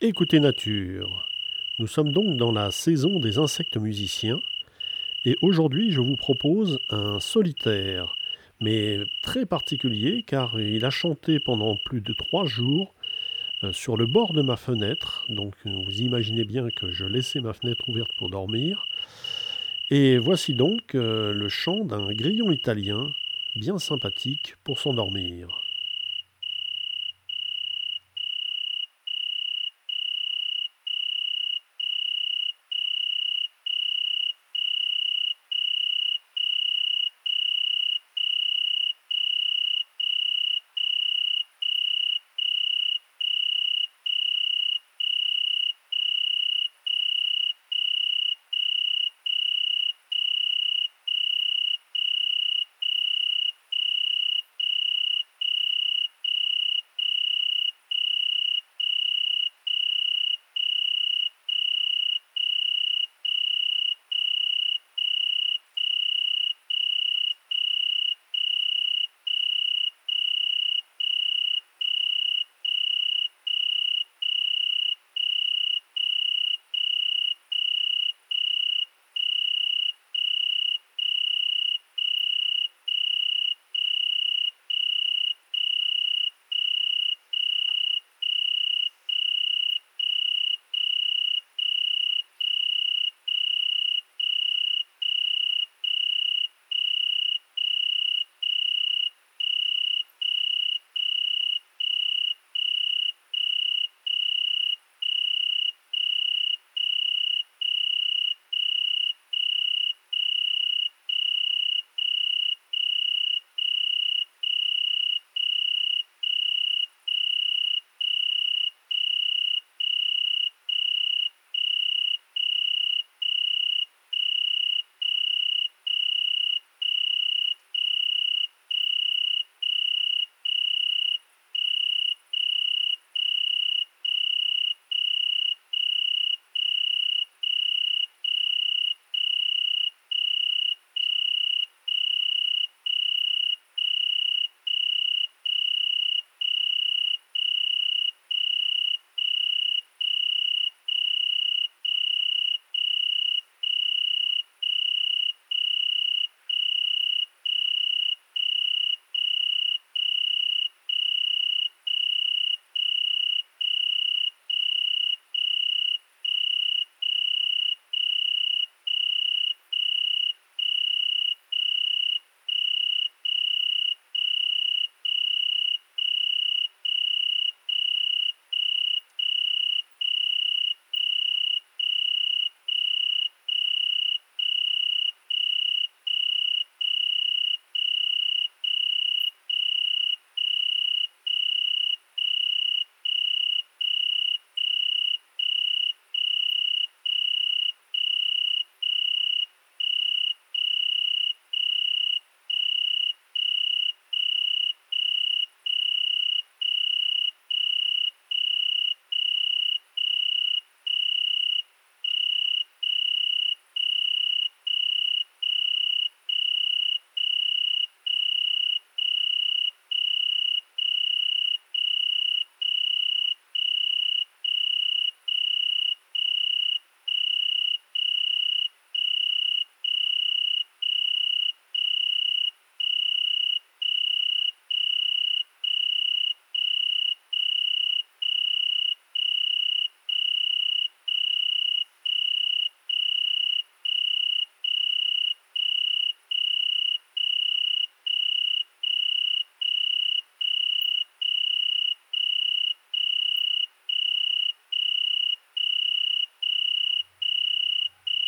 Écoutez Nature. Nous sommes donc dans la saison des insectes musiciens et aujourd'hui je vous propose un solitaire, mais très particulier car il a chanté pendant plus de trois jours euh, sur le bord de ma fenêtre. Donc vous imaginez bien que je laissais ma fenêtre ouverte pour dormir. Et voici donc euh, le chant d'un grillon italien bien sympathique pour s'endormir.